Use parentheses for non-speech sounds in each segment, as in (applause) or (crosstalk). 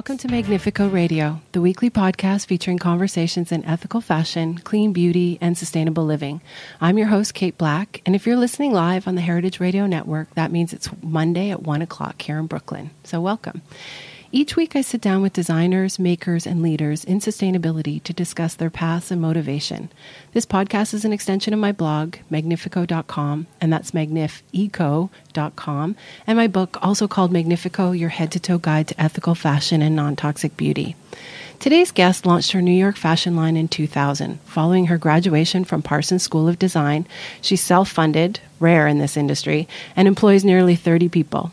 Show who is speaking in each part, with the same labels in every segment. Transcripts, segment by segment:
Speaker 1: Welcome to Magnifeco Radio, the weekly podcast featuring conversations in ethical fashion, clean beauty, and sustainable living. I'm your host, Kate Black, and if you're listening live on the Heritage Radio Network, that means it's Monday at 1 o'clock here in Brooklyn. So, welcome. Each week, I sit down with designers, makers, and leaders in sustainability to discuss their paths and motivation. This podcast is an extension of my blog, magnifeco.com, and that's magnifeco.com, and my book, also called Magnifeco Your Head to Toe Guide to Ethical Fashion and Non Toxic Beauty. Today's guest launched her New York fashion line in 2000. Following her graduation from Parsons School of Design, she's self funded, rare in this industry, and employs nearly 30 people.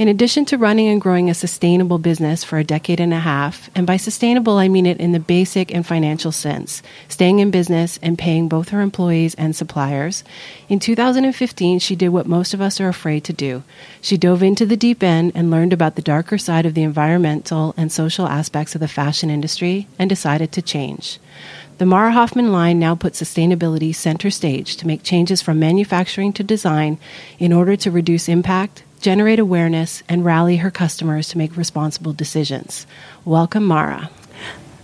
Speaker 1: In addition to running and growing a sustainable business for a decade and a half, and by sustainable I mean it in the basic and financial sense, staying in business and paying both her employees and suppliers, in 2015 she did what most of us are afraid to do. She dove into the deep end and learned about the darker side of the environmental and social aspects of the fashion industry and decided to change. The Mara Hoffman line now puts sustainability center stage to make changes from manufacturing to design in order to reduce impact, generate awareness, and rally her customers to make responsible decisions. Welcome, Mara.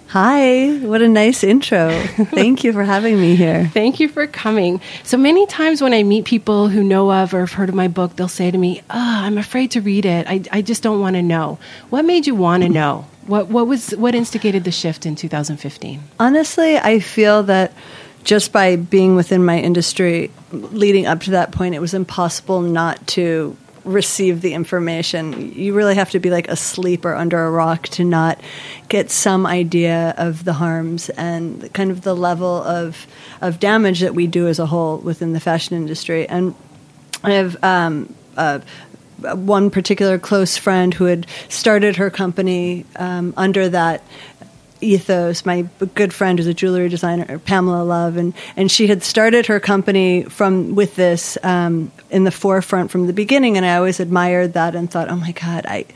Speaker 2: Hi, what a nice intro. Thank you for having me here. (laughs)
Speaker 1: Thank you for coming. So many times when I meet people who know of or have heard of my book, they'll say to me, oh, I'm afraid to read it. I, I just don't want to know. What made you want to know? What, what, was, what instigated the shift in 2015?
Speaker 2: Honestly, I feel that just by being within my industry leading up to that point, it was impossible not to receive the information. You really have to be like asleep or under a rock to not get some idea of the harms and kind of the level of of damage that we do as a whole within the fashion industry. And I have um, uh, one particular close friend who had started her company um, under that ethos. My good friend who's a jewelry designer, Pamela Love, and and she had started her company from with this um, in the forefront from the beginning, and I always admired that and thought, oh my god, I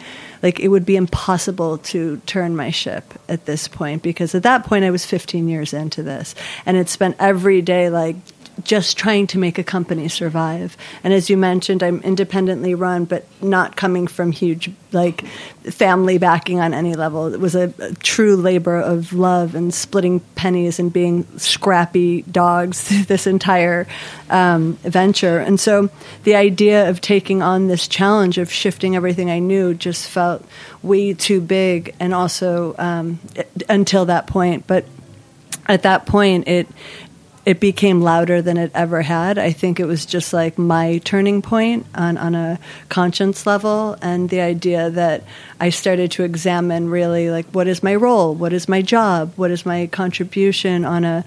Speaker 2: like it would be impossible to turn my ship at this point because at that point I was 15 years into this and had spent every day like just trying to make a company survive. And as you mentioned, I'm independently run, but not coming from huge like family backing on any level. It was a, a true labor of love and splitting pennies and being scrappy dogs through (laughs) this entire um, venture. And so the idea of taking on this challenge of shifting everything I knew just felt way too big, and also um, it, until that point, but at that point, it it became louder than it ever had. I think it was just like my turning point on, on a conscience level, and the idea that I started to examine really like what is my role, what is my job, what is my contribution on a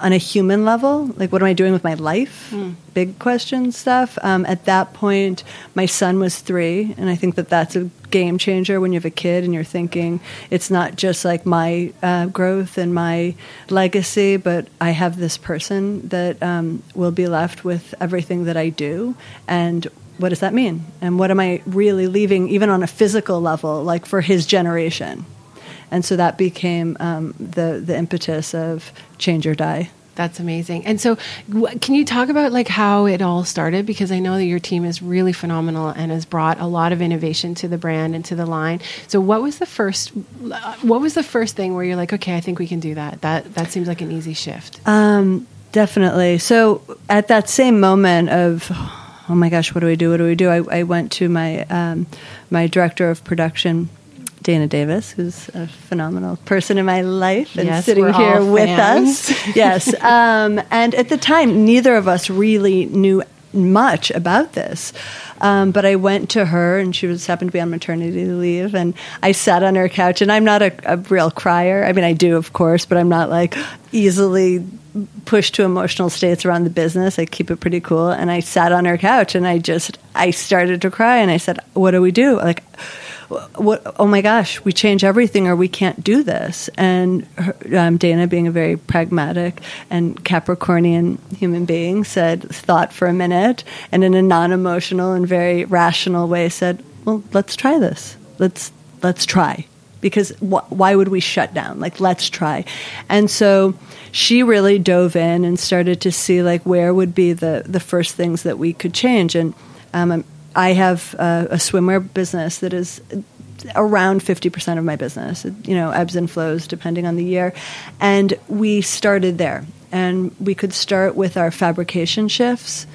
Speaker 2: on a human level, like what am I doing with my life? Mm. Big question stuff. Um, at that point, my son was three, and I think that that's a game changer when you have a kid and you're thinking it's not just like my uh, growth and my legacy, but I have this person that um, will be left with everything that I do, and what does that mean? And what am I really leaving, even on a physical level, like for his generation? And so that became um, the the impetus of change or die.
Speaker 1: That's amazing. And so, can you talk about like how it all started? Because I know that your team is really phenomenal and has brought a lot of innovation to the brand and to the line. So, what was the first? What was the first thing where you're like, okay, I think we can do that. That that seems like an easy shift.
Speaker 2: Um, definitely. So, at that same moment of, oh my gosh, what do we do? What do we do? I, I went to my um, my director of production Dana Davis, who's a phenomenal person in my life and
Speaker 1: yes,
Speaker 2: sitting here with us. (laughs) yes. Um, and at the time, neither of us really knew much about this. Um, but I went to her, and she was happened to be on maternity leave, and I sat on her couch. And I'm not a, a real crier. I mean, I do, of course, but I'm not like easily pushed to emotional states around the business. I keep it pretty cool. And I sat on her couch, and I just I started to cry, and I said, "What do we do?" Like what, oh my gosh, we change everything or we can't do this. And her, um, Dana, being a very pragmatic and Capricornian human being, said, thought for a minute, and in a non emotional and very rational way said, well, let's try this. Let's, let's try. Because wh- why would we shut down? Like, let's try. And so she really dove in and started to see, like, where would be the, the first things that we could change. And um, I have a, a swimwear business that is around 50% of my business. you know, ebbs and flows depending on the year. And we started there. And we could start with our fabrication shifts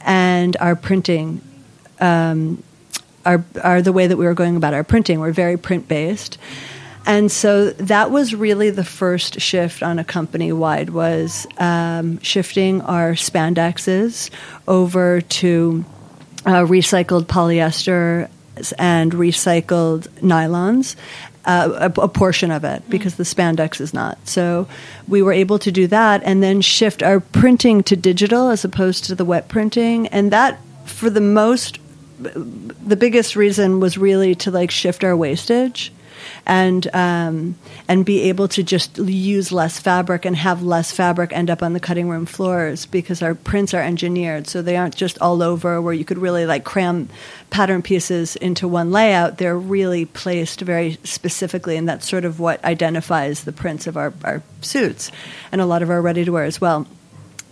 Speaker 2: and our printing. Um, are the way that we were going about our printing. We're very print based. And so that was really the first shift on a company wide was um, shifting our spandexes over to uh, recycled polyester and recycled nylons. Uh, a, a, portion of it because the spandex is not. So we were able to do that and then shift our printing to digital as opposed to the wet printing. And that, for the most, the biggest reason was really to like shift our wastage and um, and be able to just use less fabric and have less fabric end up on the cutting room floors because our prints are engineered. So they aren't just all over where you could really like cram pattern pieces into one layout. They're really placed very specifically and that's sort of what identifies the prints of our, our suits and a lot of our ready to wear as well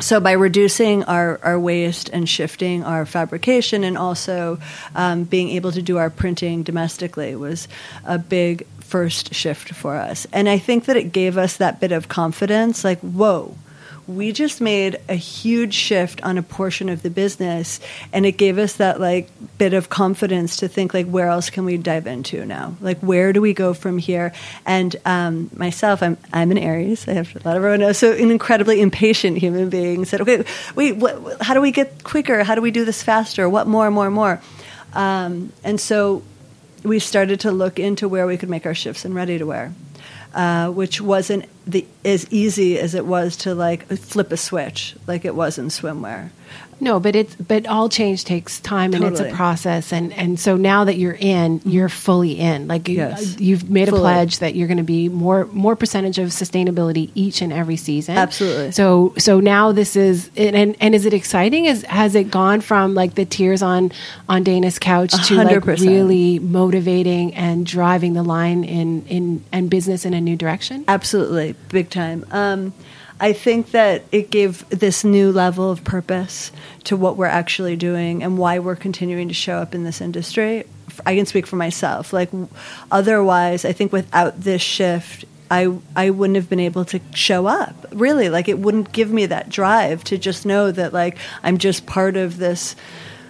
Speaker 2: so by reducing our, our waste and shifting our fabrication and also um, being able to do our printing domestically was a big first shift for us. And i think that it gave us that bit of confidence like whoa we just made a huge shift on a portion of the business and it gave us that like bit of confidence to think like where else can we dive into now? Like where do we go from here? And um, myself i'm i'm an aries. I have lot of everyone know so an incredibly impatient human being. Said okay wait what, how do we get quicker? How do we do this faster? What more more more? Um, and so we started to look into where we could make our shifts in ready to wear uh, which wasn't the, as easy as it was to like flip a switch, like it was in swimwear.
Speaker 1: No, but it's but all change takes time and
Speaker 2: totally.
Speaker 1: it's a process and and so now that you're in, you're fully in. Like
Speaker 2: yes.
Speaker 1: you, have made
Speaker 2: fully.
Speaker 1: a pledge that you're going to be more more percentage of sustainability each and every season.
Speaker 2: Absolutely.
Speaker 1: So so now this is and and is it exciting? Is has it gone from like the tears on on Dana's couch to
Speaker 2: 100%.
Speaker 1: like really motivating and driving the line in in and business in a new direction?
Speaker 2: Absolutely, big time. Um, I think that it gave this new level of purpose to what we're actually doing and why we're continuing to show up in this industry. I can speak for myself. Like, otherwise, I think without this shift, I I wouldn't have been able to show up. Really, like it wouldn't give me that drive to just know that like I'm just part of this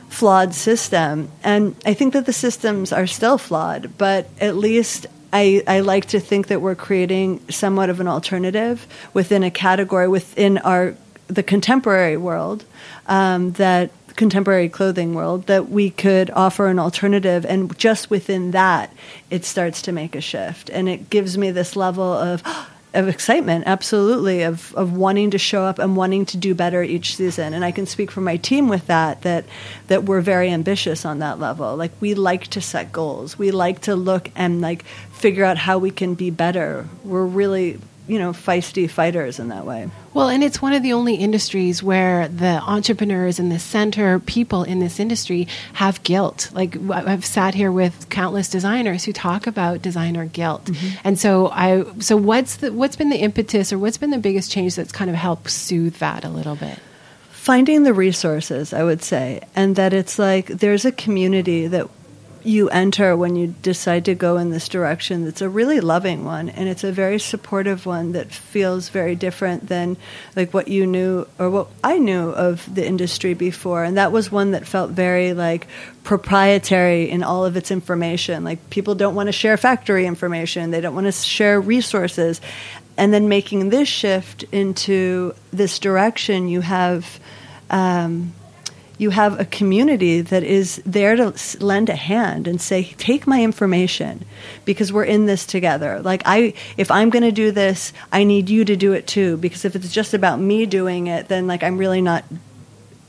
Speaker 2: flawed system. And I think that the systems are still flawed, but at least I, I like to think that we're creating somewhat of an alternative within a category within our the contemporary world um, that contemporary clothing world that we could offer an alternative and just within that it starts to make a shift. And it gives me this level of of excitement absolutely of of wanting to show up and wanting to do better each season. And I can speak for my team with that that that we're very ambitious on that level. Like we like to set goals. We like to look and like figure out how we can be better. We're really you know feisty fighters in that way
Speaker 1: well, and it's one of the only industries where the entrepreneurs and the center people in this industry have guilt. Like I've sat here with countless designers who talk about designer guilt. Mm-hmm. And so I so what's the what's been the impetus or what's been the biggest change that's kind of helped soothe that a little bit?
Speaker 2: Finding the resources, I would say, and that it's like there's a community that you enter when you decide to go in this direction that's a really loving one and it's a very supportive one that feels very different than like what you knew or what I knew of the industry before. And that was one that felt very like proprietary in all of its information. Like people don't want to share factory information. They don't want to share resources. And then making this shift into this direction you have um, you have a community that is there to lend a hand and say take my information because we're in this together. Like i if i'm going to do this i need you to do it too because if it's just about me doing it then like i'm really not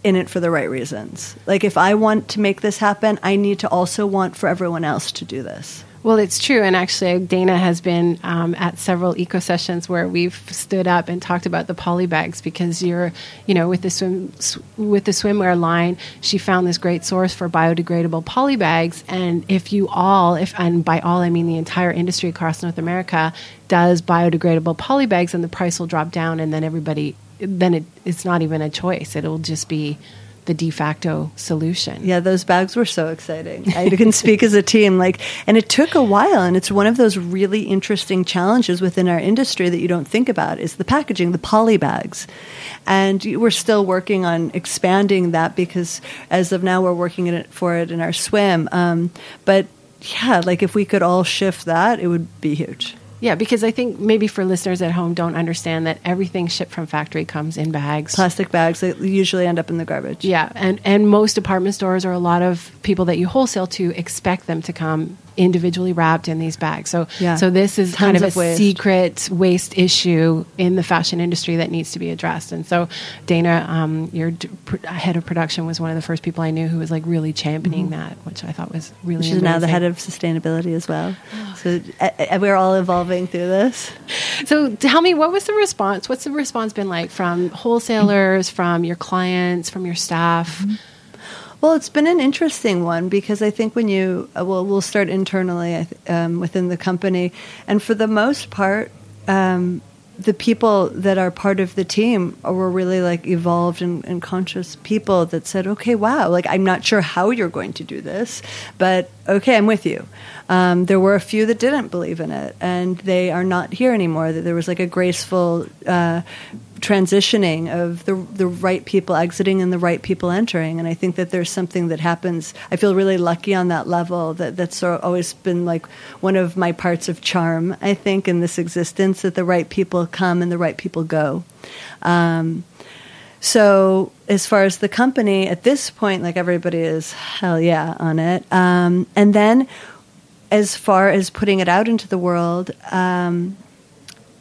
Speaker 2: in it for the right reasons. Like if i want to make this happen i need to also want for everyone else to do this
Speaker 1: well, it's true, and actually, Dana has been um, at several eco sessions where we've stood up and talked about the poly bags because you're, you know, with the swim with the swimwear line, she found this great source for biodegradable poly bags, and if you all, if and by all I mean the entire industry across North America, does biodegradable poly bags, and the price will drop down, and then everybody, then it, it's not even a choice; it'll just be the de facto solution.
Speaker 2: Yeah, those bags were so exciting. I can speak as a team like and it took a while and it's one of those really interesting challenges within our industry that you don't think about is the packaging, the poly bags. And we're still working on expanding that because as of now we're working it for it in our swim. Um, but yeah, like if we could all shift that, it would be huge.
Speaker 1: Yeah, because I think maybe for listeners at home don't understand that everything shipped from factory comes in bags.
Speaker 2: Plastic bags that usually end up in the garbage.
Speaker 1: Yeah, and, and most department stores or a lot of people that you wholesale to expect them to come individually wrapped in these bags. So, yeah. so this is Tons kind of, of a waste. secret waste issue in the fashion industry that needs to be addressed. And so, Dana, um, your d- head of production was one of the first people I knew who was like really championing mm-hmm. that, which I thought was really.
Speaker 2: She's now the head of sustainability as well. so uh, we're all evolving through this.
Speaker 1: So tell me, what was the response? What's the response been like from wholesalers, from your clients, from your staff? Mm-hmm.
Speaker 2: Well, it's been an interesting one because I think when you, uh, well, we'll start internally um, within the company, and for the most part, um, the people that are part of the team were really like evolved and, and, conscious people that said, okay, wow, like I'm not sure how you're going to do this, but okay, I'm with you. Um, there were a few that didn't believe in it, and they are not here anymore. That there was like a graceful uh, transitioning of the the right people exiting and the right people entering. And I think that there's something that happens. I feel really lucky on that level. That that's always been like one of my parts of charm. I think in this existence that the right people come and the right people go. Um, so as far as the company at this point, like everybody is hell yeah on it. Um, and then as far as putting it out into the world. Um,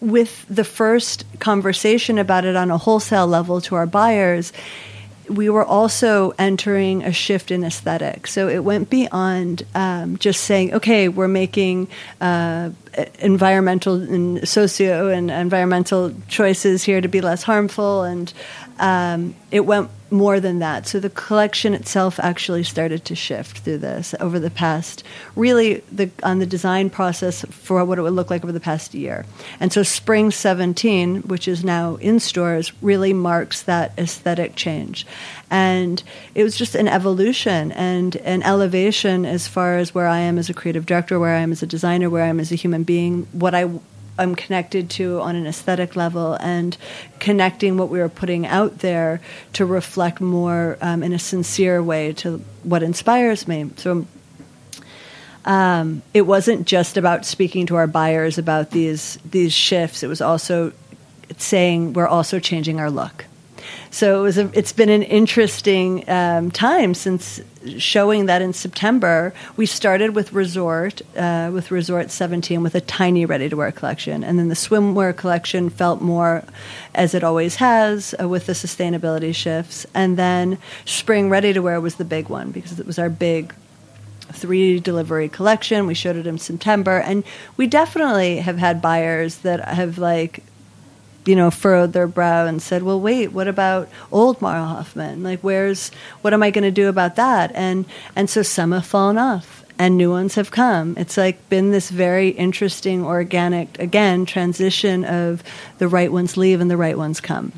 Speaker 2: with the first conversation about it on a wholesale level to our buyers, we were also entering a shift in aesthetic. So it went beyond um, just saying, okay, we're making uh, environmental and socio and environmental choices here to be less harmful, and um, it went more than that. So the collection itself actually started to shift through this over the past, really the, on the design process for what it would look like over the past year. And so spring 17, which is now in stores, really marks that aesthetic change. And it was just an evolution and an elevation as far as where I am as a creative director, where I am as a designer, where I am as a human being, what I I'm connected to on an aesthetic level and connecting what we were putting out there to reflect more um, in a sincere way to what inspires me. So um, it wasn't just about speaking to our buyers about these these shifts. It was also saying we're also changing our look. so it was a, it's been an interesting um, time since showing that in September. We started with Resort, uh, with Resort 17, with a tiny ready to wear collection. And then the swimwear collection felt more as it always has uh, with the sustainability shifts. And then spring ready to wear was the big one because it was our big three delivery collection. We showed it in September, and we definitely have had buyers that have like, you know, furrowed their brow and said, "Well, wait, what about old Mara Hoffman? Like, where's what am I going to do about that?" And and so some have fallen off. And new ones have come. It's like been this very interesting, organic, again, transition of the right ones leave and the right ones come.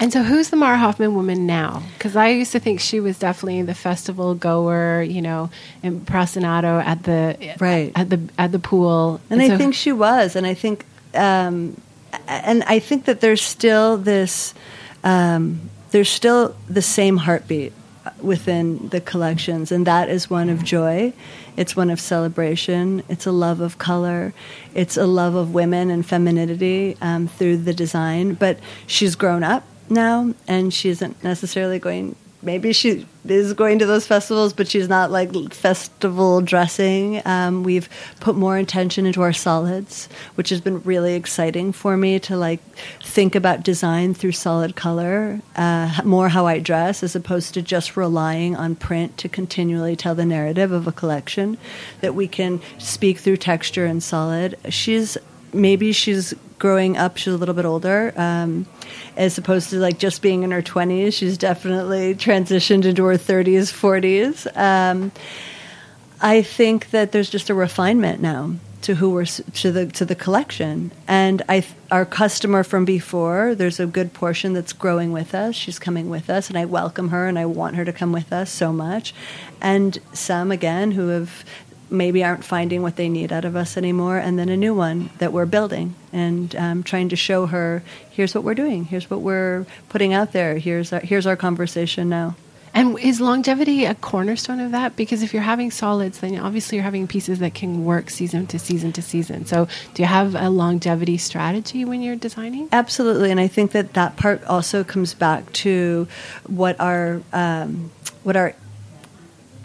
Speaker 1: And so, who's the Mara Hoffman woman now? Because I used to think she was definitely the festival goer, you know, in impressionato at the
Speaker 2: right
Speaker 1: at the at the pool.
Speaker 2: And, and I so, think she was, and I think, um, and I think that there's still this, um, there's still the same heartbeat within the collections, and that is one of joy. It's one of celebration. It's a love of color. It's a love of women and femininity um, through the design. But she's grown up now, and she isn't necessarily going. Maybe she is going to those festivals, but she's not like festival dressing. Um, we've put more intention into our solids, which has been really exciting for me to like think about design through solid color, uh, more how I dress as opposed to just relying on print to continually tell the narrative of a collection. That we can speak through texture and solid. She's maybe she's growing up. She's a little bit older. Um, as opposed to like just being in her 20s. She's definitely transitioned into her 30s, 40s. Um, I think that there's just a refinement now to who we're to the to the collection, and I our customer from before. There's a good portion that's growing with us. She's coming with us, and I welcome her, and I want her to come with us so much. And some again who have maybe aren't finding what they need out of us anymore, and then a new one that we're building and um, trying to show her here's what we're doing, here's what we're putting out there, here's our, here's our conversation now.
Speaker 1: And is longevity a cornerstone of that? Because if you're having solids, then obviously you're having pieces that can work season to season to season. So, do you have a longevity strategy when you're designing?
Speaker 2: Absolutely, and I think that that part also comes back to what our um, what our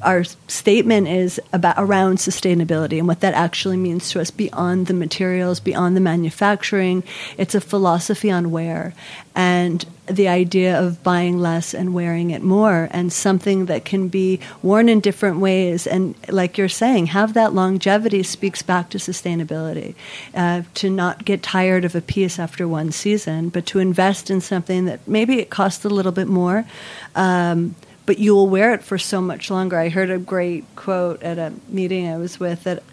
Speaker 2: our statement is about around sustainability and what that actually means to us beyond the materials, beyond the manufacturing. It's a philosophy on wear and the idea of buying less and wearing it more and something that can be worn in different ways and like you're saying have that longevity speaks back to sustainability uh, to not get tired of a piece after one season but to invest in something that maybe it costs a little bit more um, but you will wear it for so much longer. I heard a great quote at a meeting I was with that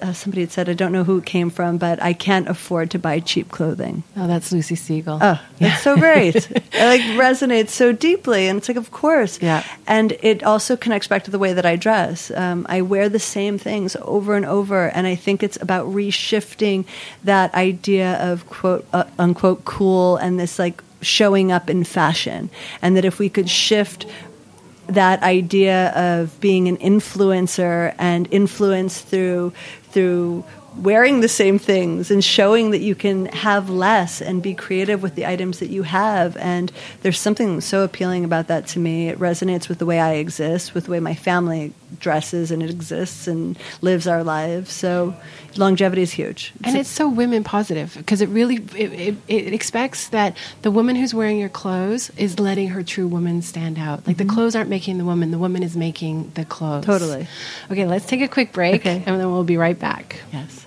Speaker 2: uh, somebody had said, I don't know who it came from, but I can't afford to buy cheap clothing.
Speaker 1: Oh, that's Lucy Siegle.
Speaker 2: Oh, yeah. so great. it like (laughs) resonates so deeply. And it's like, of course.
Speaker 1: Yeah.
Speaker 2: And it also connects back to the way that I dress. Um, I wear the same things over and over. And I think it's about reshifting that idea of quote, uh, unquote, cool and this like showing up in fashion. And that if we could shift that idea of being an influencer and influence through through wearing the same things and showing that you can have less and be creative with the items that you have. And there's something so appealing about that to me. It resonates with the way I exist, with the way my family dresses and it exists and lives our lives. So longevity is huge.
Speaker 1: And it's so women positive because it really it, it, it, expects that the woman who's wearing your clothes is letting her true woman stand out. Like mm-hmm. the clothes aren't making the woman, the woman is making the clothes.
Speaker 2: Totally.
Speaker 1: Okay, let's take a quick break
Speaker 2: okay.
Speaker 1: and then we'll be right back.
Speaker 2: Yes.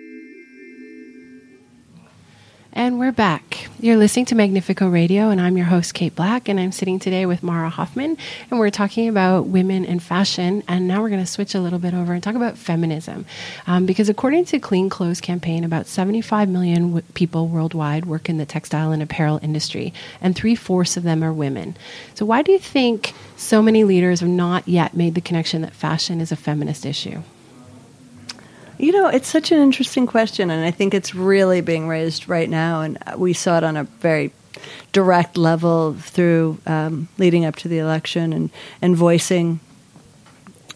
Speaker 1: And we're back. You're listening to Magnifeco Radio, and I'm your host, Kate Black, and I'm sitting today with Mara Hoffman, and we're talking about women and fashion. And now we're going to switch a little bit over and talk about feminism. Um, because according to Clean Clothes Campaign, about 75 million w- people worldwide work in the textile and apparel industry, and three fourths of them are women. So, why do you think so many leaders have not yet made the connection that fashion is a feminist issue?
Speaker 2: You know, it's such an interesting question, and I think it's really being raised right now. And we saw it on a very direct level through um, leading up to the election and, and voicing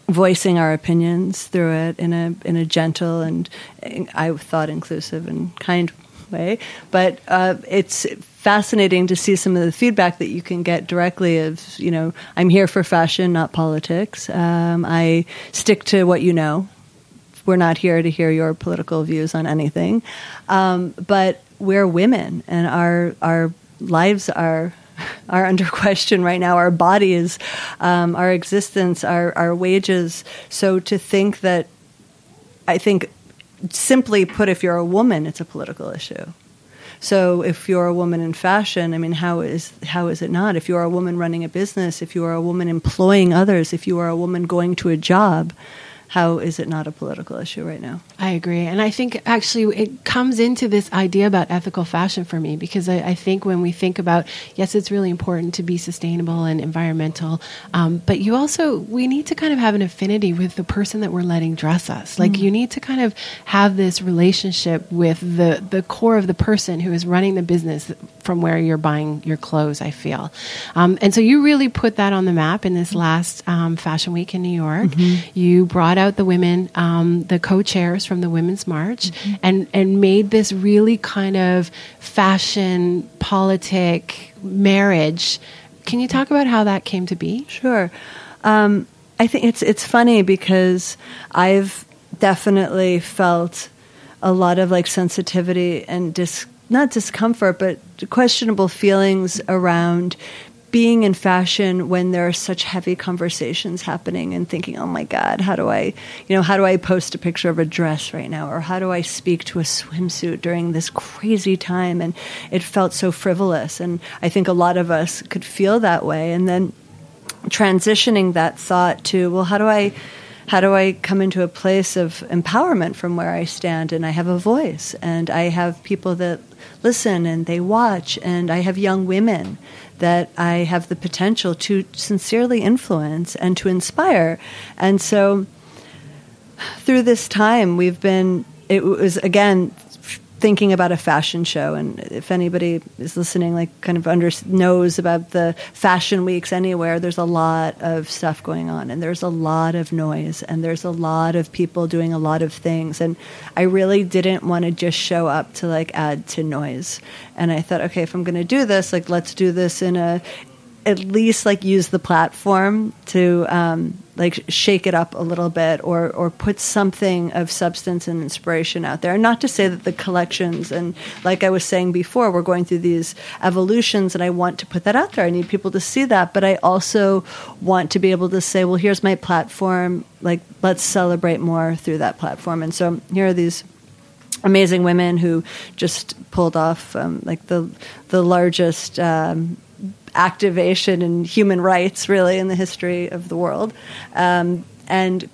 Speaker 2: voicing our opinions through it in a in a gentle and I thought inclusive and kind way. But uh, it's fascinating to see some of the feedback that you can get directly of you know I'm here for fashion, not politics. Um, I stick to what you know we're not here to hear your political views on anything. Um, but we're women, and our our lives are (laughs) are under question right now. Our bodies, um, our existence, our our wages. So to think that, I think, simply put, if you're a woman, it's a political issue. So if you're a woman in fashion, I mean, how is how is it not? If you are a woman running a business, if you are a woman employing others, if you are a woman going to a job, how is it not a political issue right now?
Speaker 1: I agree. And I think actually it comes into this idea about ethical fashion for me because I, I think when we think about, yes, it's really important to be sustainable and environmental, um, but you also, we need to kind of have an affinity with the person that we're letting dress us. Like mm. you need to kind of have this relationship with the, the core of the person who is running the business from where you're buying your clothes, I feel. Um, and so you really put that on the map in this last um, Fashion Week in New York. Mm-hmm. You brought out the women, um, the co-chairs from the Women's March, mm-hmm. and and made this really kind of fashion politic marriage. Can you talk about how that came to be?
Speaker 2: Sure. Um, I think it's it's funny because I've definitely felt a lot of like sensitivity and dis not discomfort but questionable feelings around being in fashion when there are such heavy conversations happening and thinking, oh my God, how do I, you know, how do I post a picture of a dress right now? Or how do I speak to a swimsuit during this crazy time? And it felt so frivolous. And I think a lot of us could feel that way. And then transitioning that thought to, well, how do I, how do I come into a place of empowerment from where I stand and I have a voice and I have people that listen and they watch and I have young women that I have the potential to sincerely influence and to inspire. And so through this time, we've been, it was again, thinking about a fashion show. And if anybody is listening like kind of under, knows about the fashion weeks anywhere there's a lot of stuff going on. And there's a lot of noise. And there's a lot of people doing a lot of things. And i really didn't want to just show up to like add to noise. And i thought okay if i'm going to do this like let's do this in a at least like use the platform to um, like shake it up a little bit or or put something of substance and inspiration out there. And not to say that the collections and like I was saying before, we're going through these evolutions and I want to put that out there. I need people to see that, but I also want to be able to say, well, here's my platform. Like let's celebrate more through that platform. And so here are these amazing women who just pulled off um, like the the largest um, activation in human rights, really, in the history of the world, um, and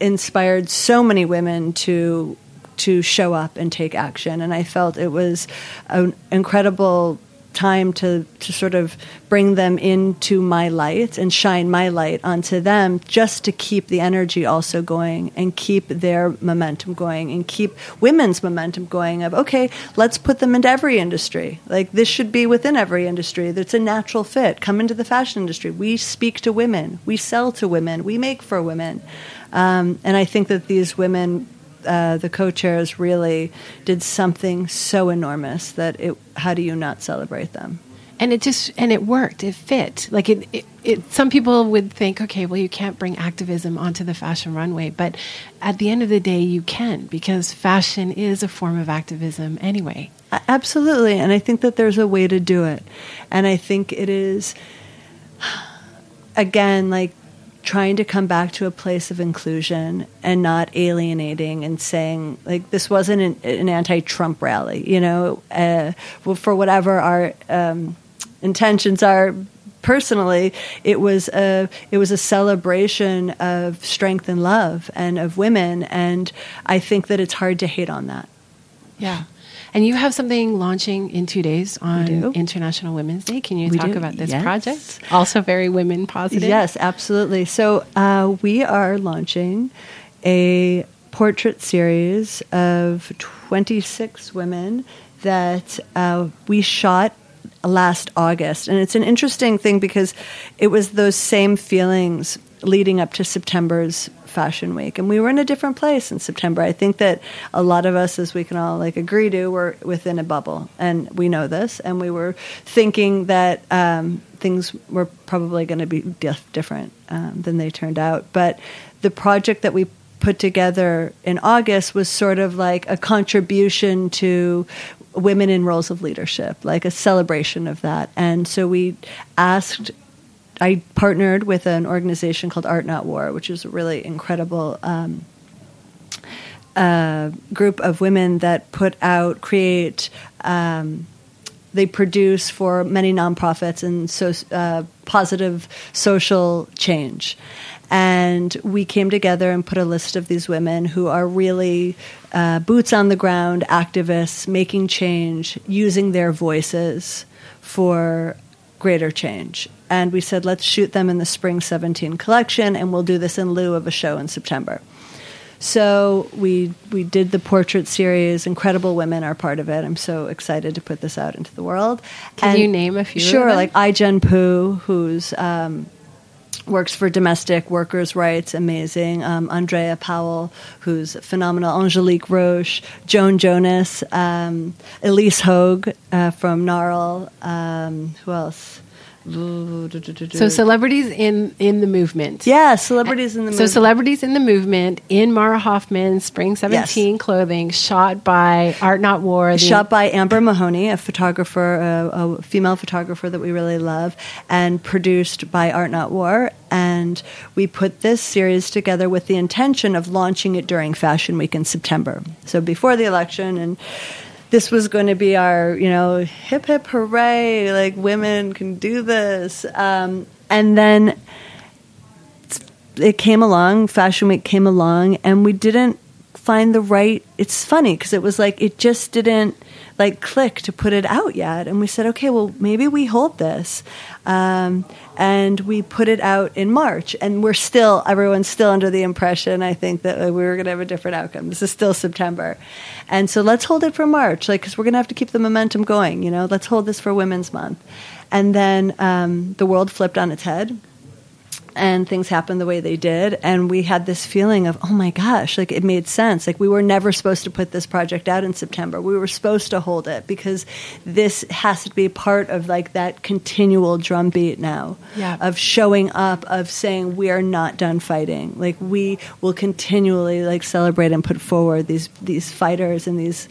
Speaker 2: inspired so many women to to show up and take action. And I felt it was an incredible time to, to sort of bring them into my light and shine my light onto them just to keep the energy also going and keep their momentum going and keep women's momentum going of okay let's put them into every industry. Like this should be within every industry. That's a natural fit. Come into the fashion industry. We speak to women. We sell to women. We make for women. Um, and i think that these women uh, the co-chairs really did something so enormous that it. How do you not celebrate them?
Speaker 1: and it just and it worked. It fit. Like it, it, it. Some people would think, okay, well, you can't bring activism onto the fashion runway, but at the end of the day, you can because fashion is a form of activism anyway.
Speaker 2: Absolutely, and I think that there's a way to do it, and I think it is (sighs) again like trying to come back to a place of inclusion and not alienating and saying like this wasn't an, an anti-Trump rally, you know, uh, for whatever our um, intentions are personally it was a it was a celebration of strength and love and of women. And i think that it's hard to hate on that
Speaker 1: yeah and you have something launching in two days on International Women's Day. Can you
Speaker 2: we
Speaker 1: talk
Speaker 2: do.
Speaker 1: about this
Speaker 2: yes.
Speaker 1: project? Also, very women positive.
Speaker 2: Yes, absolutely. So, uh, we are launching a portrait series of 26 women that uh, we shot last August. And it's an interesting thing because it was those same feelings leading up to September's Fashion Week, and we were in a different place in September. I think that a lot of us, as we can all like agree to, were within a bubble, and we know this, and we were thinking that um, things were probably going to be dif- different um, than they turned out. But the project that we put together in August was sort of like a contribution to women in roles of leadership, like a celebration of that. And so we asked I partnered with an organization called Art Not War, which is a really incredible um, uh, group of women that put out, create, um, they produce for many nonprofits and so uh, positive social change. And we came together and put a list of these women who are really uh, boots on the ground activists, making change, using their voices for greater change. And we said, let's shoot them in the spring 17 collection, and we'll do this in lieu of a show in September. So we we did the portrait series. Incredible women are part of it. I'm so excited to put this out into the world.
Speaker 1: Can you name a few?
Speaker 2: Sure, like Ai-jen Poo, who's um, works for domestic workers' rights, amazing. Um, Andrea Powell, who's phenomenal. Angelique Roche, Joan Jonas, um, Ilyse Hogue uh, from NARAL. Um, who else?
Speaker 1: So celebrities in in the movement.
Speaker 2: Yeah, celebrities in the
Speaker 1: so
Speaker 2: movement.
Speaker 1: celebrities in the movement in Mara Hoffman Spring Seventeen
Speaker 2: Yes.
Speaker 1: clothing, shot by Art Not War. the-
Speaker 2: shot by Amber Mahoney, a photographer, a, a female photographer that we really love, and produced by Art Not War. And we put this series together with the intention of launching it during Fashion Week in September. So before the election, and this was going to be our, you know, hip hip hooray, like women can do this. Um, and then it came along, Fashion Week came along, and we didn't find the right. It's funny because it was like it just didn't like click to put it out yet, and we said, okay, well maybe we hold this, um, and we put it out in March, and we're still everyone's still under the impression I think that we were going to have a different outcome. This is still September, and so let's hold it for March, like because we're going to have to keep the momentum going. You know, let's hold this for Women's Month, and then um, the world flipped on its head and things happened the way they did. And we had this feeling of oh my gosh like it made sense. Like we were never supposed to put this project out in september. We were supposed to hold it because this has to be part of like that continual drumbeat now
Speaker 1: Yeah.
Speaker 2: of showing up of saying we are not done fighting. Like we will continually like celebrate and put forward these these fighters and these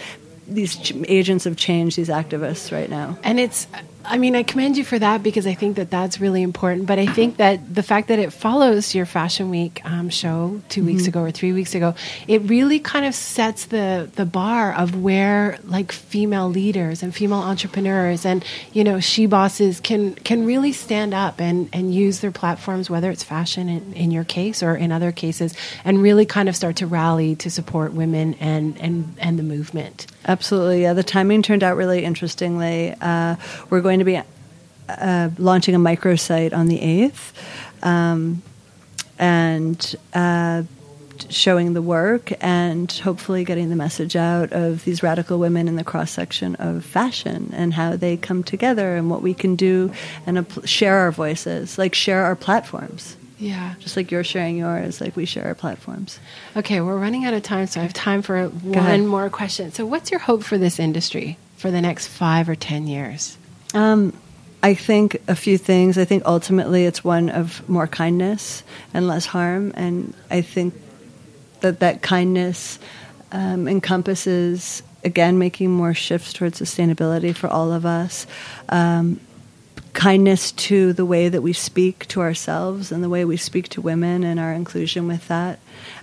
Speaker 2: these ch- agents of change these activists right now.
Speaker 1: And it's, I mean, I commend you for that because I think that that's really important. But I think that the fact that it follows your Fashion Week um, show 2 weeks ago or three weeks ago, it really kind of sets the the bar of where like female leaders and female entrepreneurs and you know she bosses can can really stand up and and use their platforms, whether it's fashion in, in your case or in other cases, and really kind of start to rally to support women and and and the movement.
Speaker 2: Absolutely, yeah. The timing turned out really interestingly. Uh, we're going to be uh, launching a microsite on the eighth, um, and uh, showing the work, and hopefully getting the message out of these radical women in the cross section of fashion and how they come together and what we can do and share our voices, like share our platforms.
Speaker 1: Yeah.
Speaker 2: Just like you're sharing yours, like we share our platforms.
Speaker 1: Okay, we're running out of time, so I have time for one more question. So, what's your hope for this industry for the next five or ten years?
Speaker 2: Um, I think a few things. I think ultimately it's one of more kindness and less harm, and I think that that kindness um, encompasses again making more shifts towards sustainability for all of us. Um, kindness to the way that we speak to ourselves and the way we speak to women and our inclusion with that,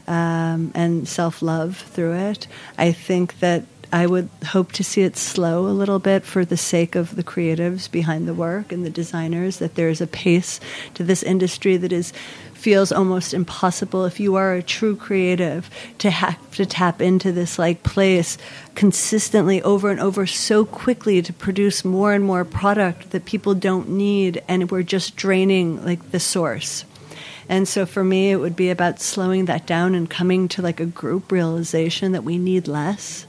Speaker 2: um, and self love through it. I think that I would hope to see it slow a little bit for the sake of the creatives behind the work and the designers, that there is a pace to this industry that is feels almost impossible. If you are a true creative to have to tap into this like place consistently over and over so quickly to produce more and more product that people don't need and we're just draining like the source. And so for me it would be about slowing that down and coming to like a group realization that we need less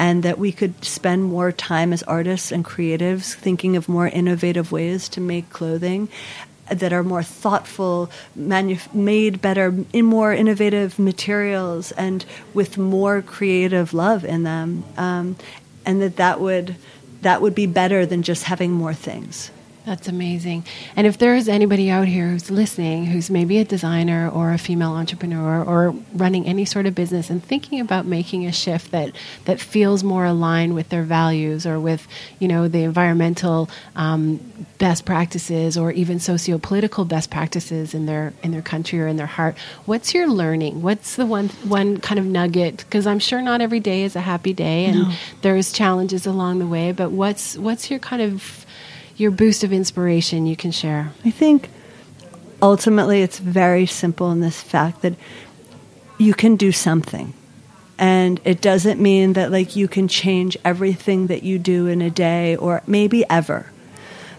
Speaker 2: and that we could spend more time as artists and creatives thinking of more innovative ways to make clothing that are more thoughtful, manu- made better, in more innovative materials, and with more creative love in them, um, and that that would that would be better than just having more things.
Speaker 1: That's amazing. And if there is anybody out here who's listening, who's maybe a designer or a female entrepreneur or running any sort of business and thinking about making a shift that, that feels more aligned with their values or with, you know, the environmental um, best practices or even socio-political best practices in their in their country or in their heart, what's your learning? What's the one one kind of nugget? Because I'm sure not every day is a happy day, and no. there's challenges along the way. But what's what's your kind of your boost of inspiration you can share?
Speaker 2: I think ultimately it's very simple in this fact that you can do something. And it doesn't mean that like you can change everything that you do in a day or maybe ever.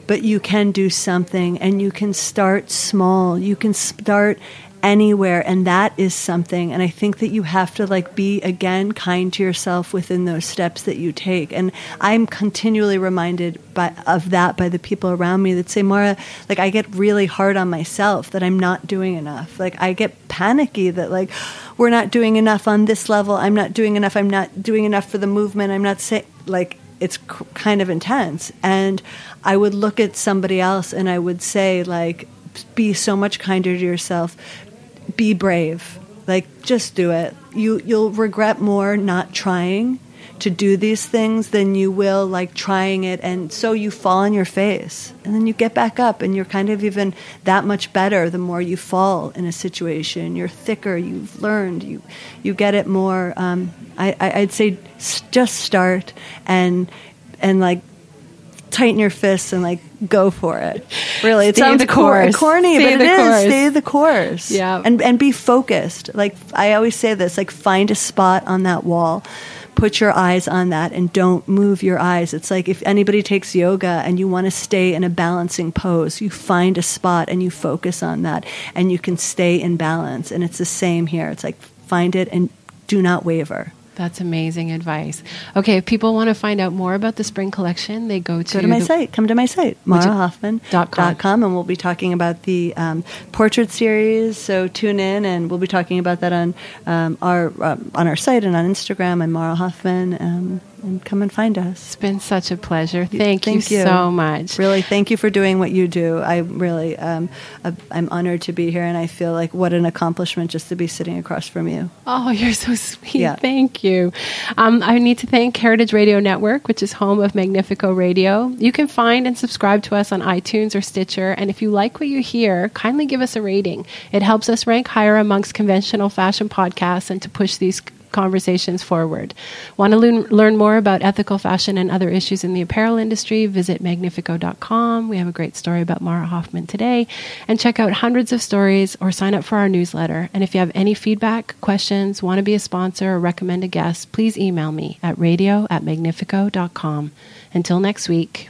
Speaker 2: But you can do something and you can start small. You can start anywhere and that is something and i think that you have to like be again kind to yourself within those steps that you take and i'm continually reminded by of that by the people around me that say mara like i get really hard on myself that i'm not doing enough like i get panicky that like we're not doing enough on this level i'm not doing enough i'm not doing enough for the movement i'm not saying like it's kind of intense and i would look at somebody else and i would say like be so much kinder to yourself be brave. Like just do it. You you'll regret more not trying to do these things than you will like trying it and so you fall on your face. And then you get back up and you're kind of even that much better the more you fall in a situation. You're thicker. You've learned. You you get it more. Um, I, I, i'd say just start and and like tighten your fists and like go for it. Really, it
Speaker 1: stay
Speaker 2: sounds
Speaker 1: cor-
Speaker 2: corny,
Speaker 1: stay
Speaker 2: but it
Speaker 1: course.
Speaker 2: is. Stay the course.
Speaker 1: Yeah,
Speaker 2: and and be focused. Like I always say this: like find a spot on that wall. Put your eyes on that and don't move your eyes. It's like if anybody takes yoga and you want to stay in a balancing pose, you find a spot and you focus on that and you can stay in balance. And it's the same here. It's like find it and do not waver.
Speaker 1: That's amazing advice. Okay, if people want to find out more about the spring collection, they go to
Speaker 2: go to my site. Come to my site, marahoffman.com, and we'll be talking about the um, portrait series. So tune in, and we'll be talking about that on um, our uh, on our site and on Instagram. I'm Mara Hoffman. And come and find us.
Speaker 1: It's been such a pleasure. Thank, thank you, you, so much.
Speaker 2: Really, thank you for doing what you do. I really, um, I'm honored to be here, and I feel like what an accomplishment just to be sitting across from you.
Speaker 1: Oh, (laughs) you're so sweet. Yeah. Thank you. Um, I need to thank Heritage Radio Network, which is home of Magnifeco Radio. You can find and subscribe to us on iTunes or Stitcher, and if you like what you hear, kindly give us a rating. It helps us rank higher amongst conventional fashion podcasts and to push these conversations forward. Want to learn, learn more about ethical fashion and other issues in the apparel industry? Visit magnifeco.com. We have a great story about Mara Hoffman today. And check out hundreds of stories or sign up for our newsletter. And if you have any feedback, questions, want to be a sponsor, or recommend a guest, please email me at radio at magnifeco.com. Until next week.